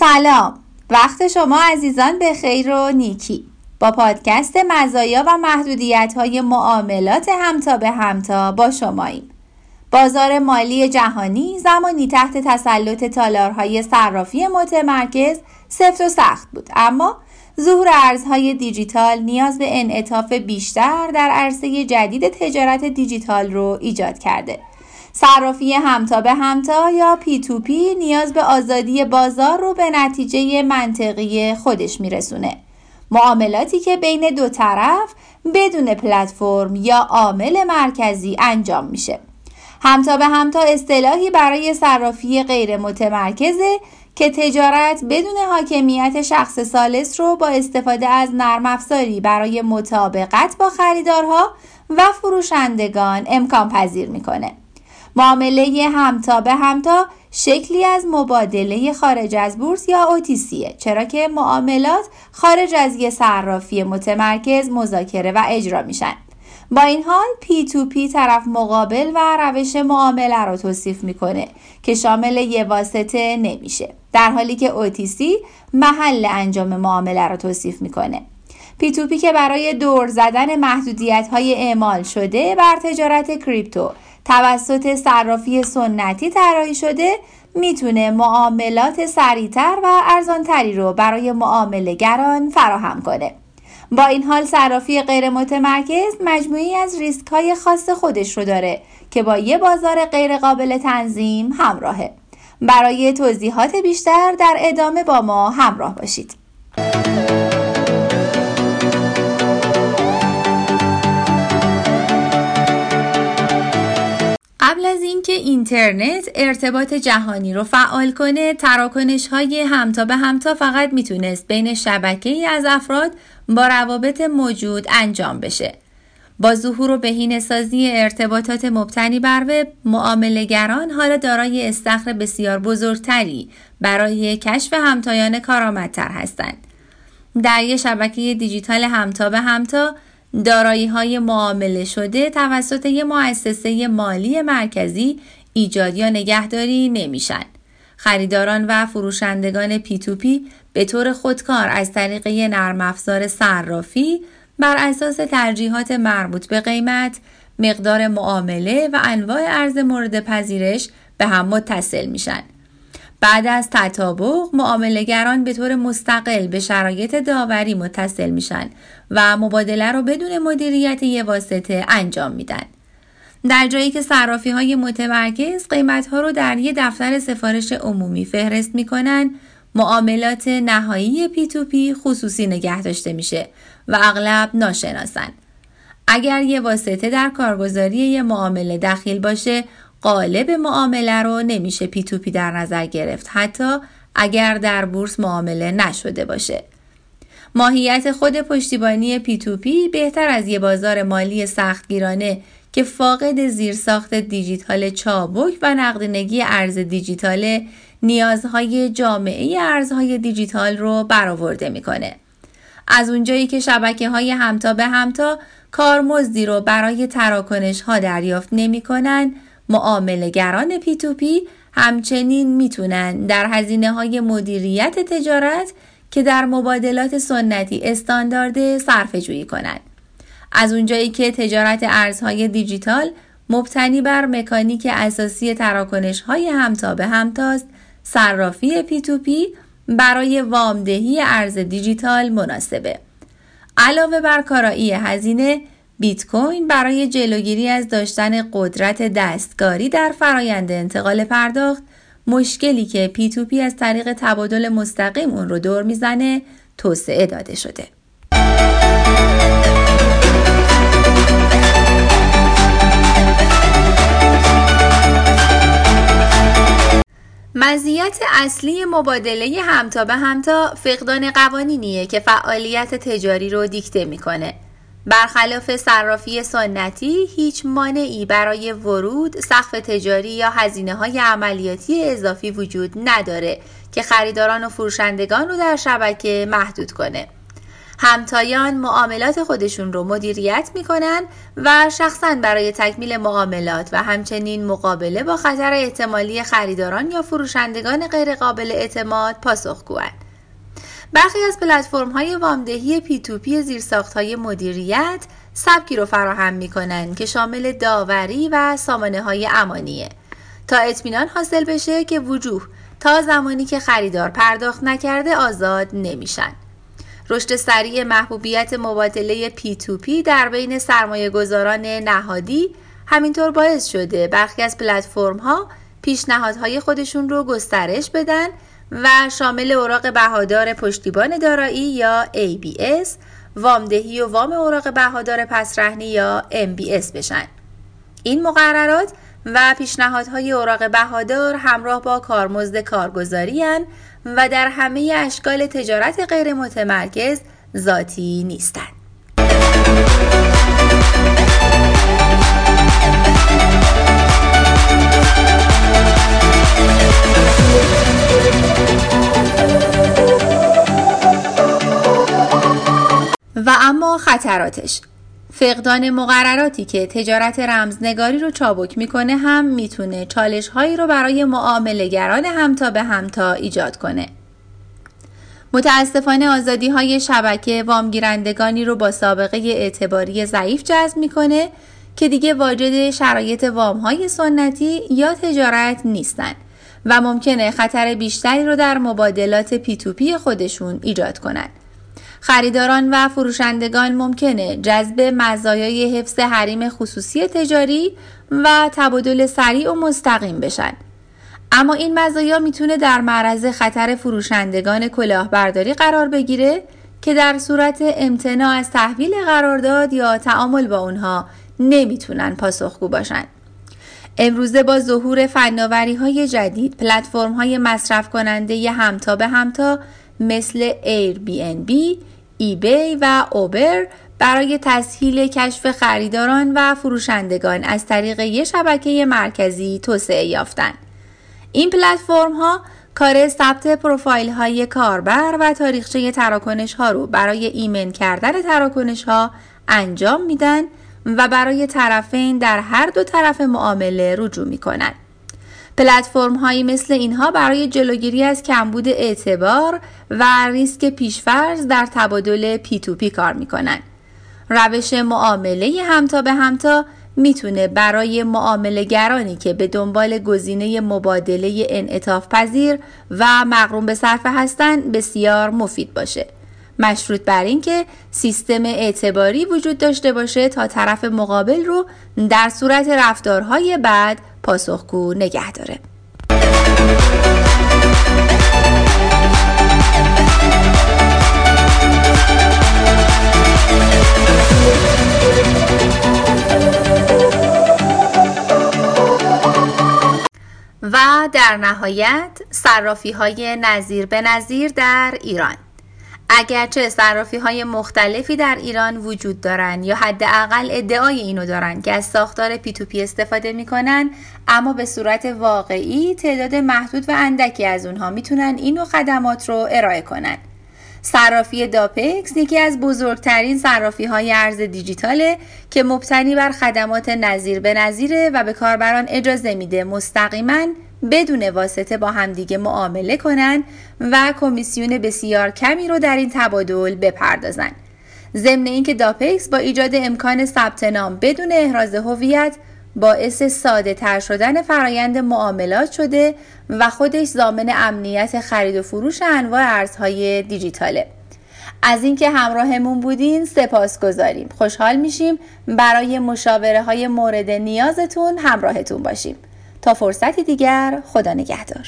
سلام. وقت شما عزیزان به خیر و نیکی. با پادکست مزایا و محدودیت های معاملات همتا به همتا با شماییم. بازار مالی جهانی زمانی تحت تسلط تالارهای صرافی متمرکز سفت و سخت بود. اما ظهور ارزهای دیجیتال نیاز به انعطاف بیشتر در عرصه جدید تجارت دیجیتال رو ایجاد کرده. صرافی همتا به همتا یا پی تو پی نیاز به آزادی بازار رو به نتیجه منطقی خودش میرسونه معاملاتی که بین دو طرف بدون پلتفرم یا عامل مرکزی انجام میشه همتا به همتا اصطلاحی برای صرافی غیر متمرکزه که تجارت بدون حاکمیت شخص سالس رو با استفاده از نرم افزاری برای مطابقت با خریدارها و فروشندگان امکان پذیر می‌کنه. معامله همتا به همتا شکلی از مبادله خارج از بورس یا اوتیسیه چرا که معاملات خارج از یه صرافی متمرکز مذاکره و اجرا میشن. با این حال پی تو پی طرف مقابل و روش معامله رو توصیف می‌کنه که شامل یه واسطه نمیشه. در حالی که اوتیسی محل انجام معامله رو توصیف می‌کنه. پی تو پی که برای دور زدن محدودیت های اعمال شده بر تجارت کریپتو توسط صرافی سنتی طراحی شده می‌تونه معاملات سریعتر و ارزانتری رو برای معاملهگران فراهم کنه. با این حال صرافی غیر متمرکز مجموعی از ریسک های خاص خودش رو داره که با یه بازار غیر قابل تنظیم همراهه. برای توضیحات بیشتر در ادامه با ما همراه باشید. قبل از اینکه اینترنت ارتباط جهانی رو فعال کنه تراکنش های همتا به همتا فقط می‌تونست بین شبکه ای از افراد با روابط موجود انجام بشه. با ظهور و بهینه سازی ارتباطات مبتنی بر وب معاملهگران حالا دارای استخر بسیار بزرگتری برای کشف همتایان کارآمدتر هستند. در یک شبکه دیجیتال همتا به همتا دارایی های معامله شده توسط یک مؤسسه مالی مرکزی ایجاد یا نگهداری نمیشن. خریداران و فروشندگان پی تو پی به طور خودکار از طریق نرم افزار صرافی بر اساس ترجیحات مربوط به قیمت، مقدار معامله و انواع ارز مورد پذیرش به هم متصل میشن. بعد از تطابق معاملهگران به طور مستقل به شرایط داوری متصل میشن و مبادله رو بدون مدیریت یه واسطه انجام میدن. در جایی که صرافی های متمرکز قیمت ها رو در یه دفتر سفارش عمومی فهرست می‌کنن معاملات نهایی P2P خصوصی نگه داشته میشه و اغلب ناشناسن. اگر یه واسطه در کارگزاری یه معامله دخیل باشه قالب معامله رو نمیشه P2P در نظر گرفت حتی اگر در بورس معامله نشده باشه. ماهیت خود پشتیبانی P2P بهتر از یه بازار مالی سختگیرانه که فاقد زیرساخت دیجیتال چابک و نقدینگی ارز دیجیتال نیازهای جامعه ارزهای دیجیتال رو برآورده می‌کنه. از اونجایی که شبکه های همتا به همتا کارمزدی رو برای تراکنش ها دریافت نمی‌کنن معامله‌گران P2P همچنین می‌تونن در هزینه های مدیریت تجارت که در مبادلات سنتی استاندارد صرفه جویی کنند. از اونجایی که تجارت ارزهای دیجیتال مبتنی بر مکانیک اساسی تراکنش های همتا به همتاست صرافی P2P برای وامدهی ارز دیجیتال مناسبه. علاوه بر کارایی هزینه بیت کوین برای جلوگیری از داشتن قدرت دستکاری در فرایند انتقال پرداخت مشکلی که پی تو پی از طریق تبادل مستقیم اون رو دور می‌زنه توسعه داده شده. مزیت اصلی مبادله همتا به همتا فقدان قوانینیه که فعالیت تجاری رو دیکته می‌کنه. برخلاف صرافی سنتی هیچ مانعی برای ورود سقف تجاری یا هزینه های عملیاتی اضافی وجود نداره که خریداران و فروشندگان رو در شبکه محدود کنه همتایان معاملات خودشون رو مدیریت می‌کنن و شخصا برای تکمیل معاملات و همچنین مقابله با خطر احتمالی خریداران یا فروشندگان غیرقابل اعتماد پاسخگواند. برخی از پلتفرم های وامدهی P2P زیرساخت های مدیریت سبکی رو فراهم می‌کنن که شامل داوری و سامانه های امانیه تا اطمینان حاصل بشه که وجوه تا زمانی که خریدار پرداخت نکرده آزاد نمیشن. رشد سریع محبوبیت مبادله P2P در بین سرمایه گذاران نهادی همینطور باعث شده برخی از پلتفرم ها پیشنهادهای خودشون رو گسترش بدن و شامل اوراق بهادار پشتیبان دارایی یا ABS، وامدهی و وام اوراق بهادار پسرهنی یا MBS بشن. این مقررات و پیشنهادهای اوراق بهادار همراه با کارمزد کارگزاری و در همه اشکال تجارت غیر متمرکز ذاتی نیستند. اما خطراتش فقدان مقرراتی که تجارت رمزنگاری رو چابک می‌کنه هم می‌تونه چالش هایی رو برای معاملهگران همتا به همتا ایجاد کنه. متاسفانه آزادی های شبکه وامگیرندگانی رو با سابقه اعتباری ضعیف جذب می‌کنه که دیگه واجد شرایط وام های سنتی یا تجارت نیستن و ممکنه خطر بیشتری رو در مبادلات پی تو پی خودشون ایجاد کنند. خریداران و فروشندگان ممکنه جذب مزایای حفظ حریم خصوصی تجاری و تبادل سریع و مستقیم بشن. اما این مزایا می‌تونه در معرض خطر فروشندگان کلاهبرداری قرار بگیره که در صورت امتناع از تحویل قرارداد یا تعامل با اونها نمی‌تونن پاسخگو باشن. امروزه با ظهور فناوری های جدید پلتفرم های مصرف کننده همتا به همتا مثل ایر بی و اوبر برای تسهیل کشف خریداران و فروشندگان از طریق یک شبکه مرکزی توسعه یافتند. این پلتفرم ها کار ثبت پروفایل های کاربر و تاریخچه تراکنش ها رو برای ایمن کردن تراکنش ها انجام میدن و برای طرفین در هر دو طرف معامله رجوع می کنند. پلتفرم هایی مثل اینها برای جلوگیری از کمبود اعتبار و ریسک پیشفرض در تبادل P2P کار می‌کنن. روش معامله همتا به همتا می‌تونه برای معامله گرانی که به دنبال گزینه مبادله انعطاف پذیر و مقرون به صرفه هستند بسیار مفید باشه. مشروط بر اینکه سیستم اعتباری وجود داشته باشه تا طرف مقابل رو در صورت رفتارهای بعد پاسخگو نگه داره. و در نهایت صرافی های نظیر به نظیر در ایران اگرچه صرافی های مختلفی در ایران وجود دارند یا حداقل ادعای اینو دارند که از ساختار پی تو پی استفاده می‌کنن اما به صورت واقعی تعداد محدود و اندکی از اونها می‌تونن اینو خدمات رو ارائه کنند. صرافی داپکس یکی از بزرگترین صرافی های ارز دیجیتاله که مبتنی بر خدمات نظیر به نظیره و به کاربران اجازه میده مستقیما بدون واسطه با همدیگه معامله کنن و کمیسیون بسیار کمی رو در این تبادل بپردازن. ضمن اینکه داپکس با ایجاد امکان ثبت نام بدون احراز هویت باعث ساده تر شدن فرایند معاملات شده و خودش ضامن امنیت خرید و فروش انواع ارزهای دیجیتاله. از اینکه همراهمون بودین سپاس گذاریم. خوشحال میشیم برای مشاوره های مورد نیازتون همراهتون باشیم. تا فرصتی دیگر خدا نگهدار.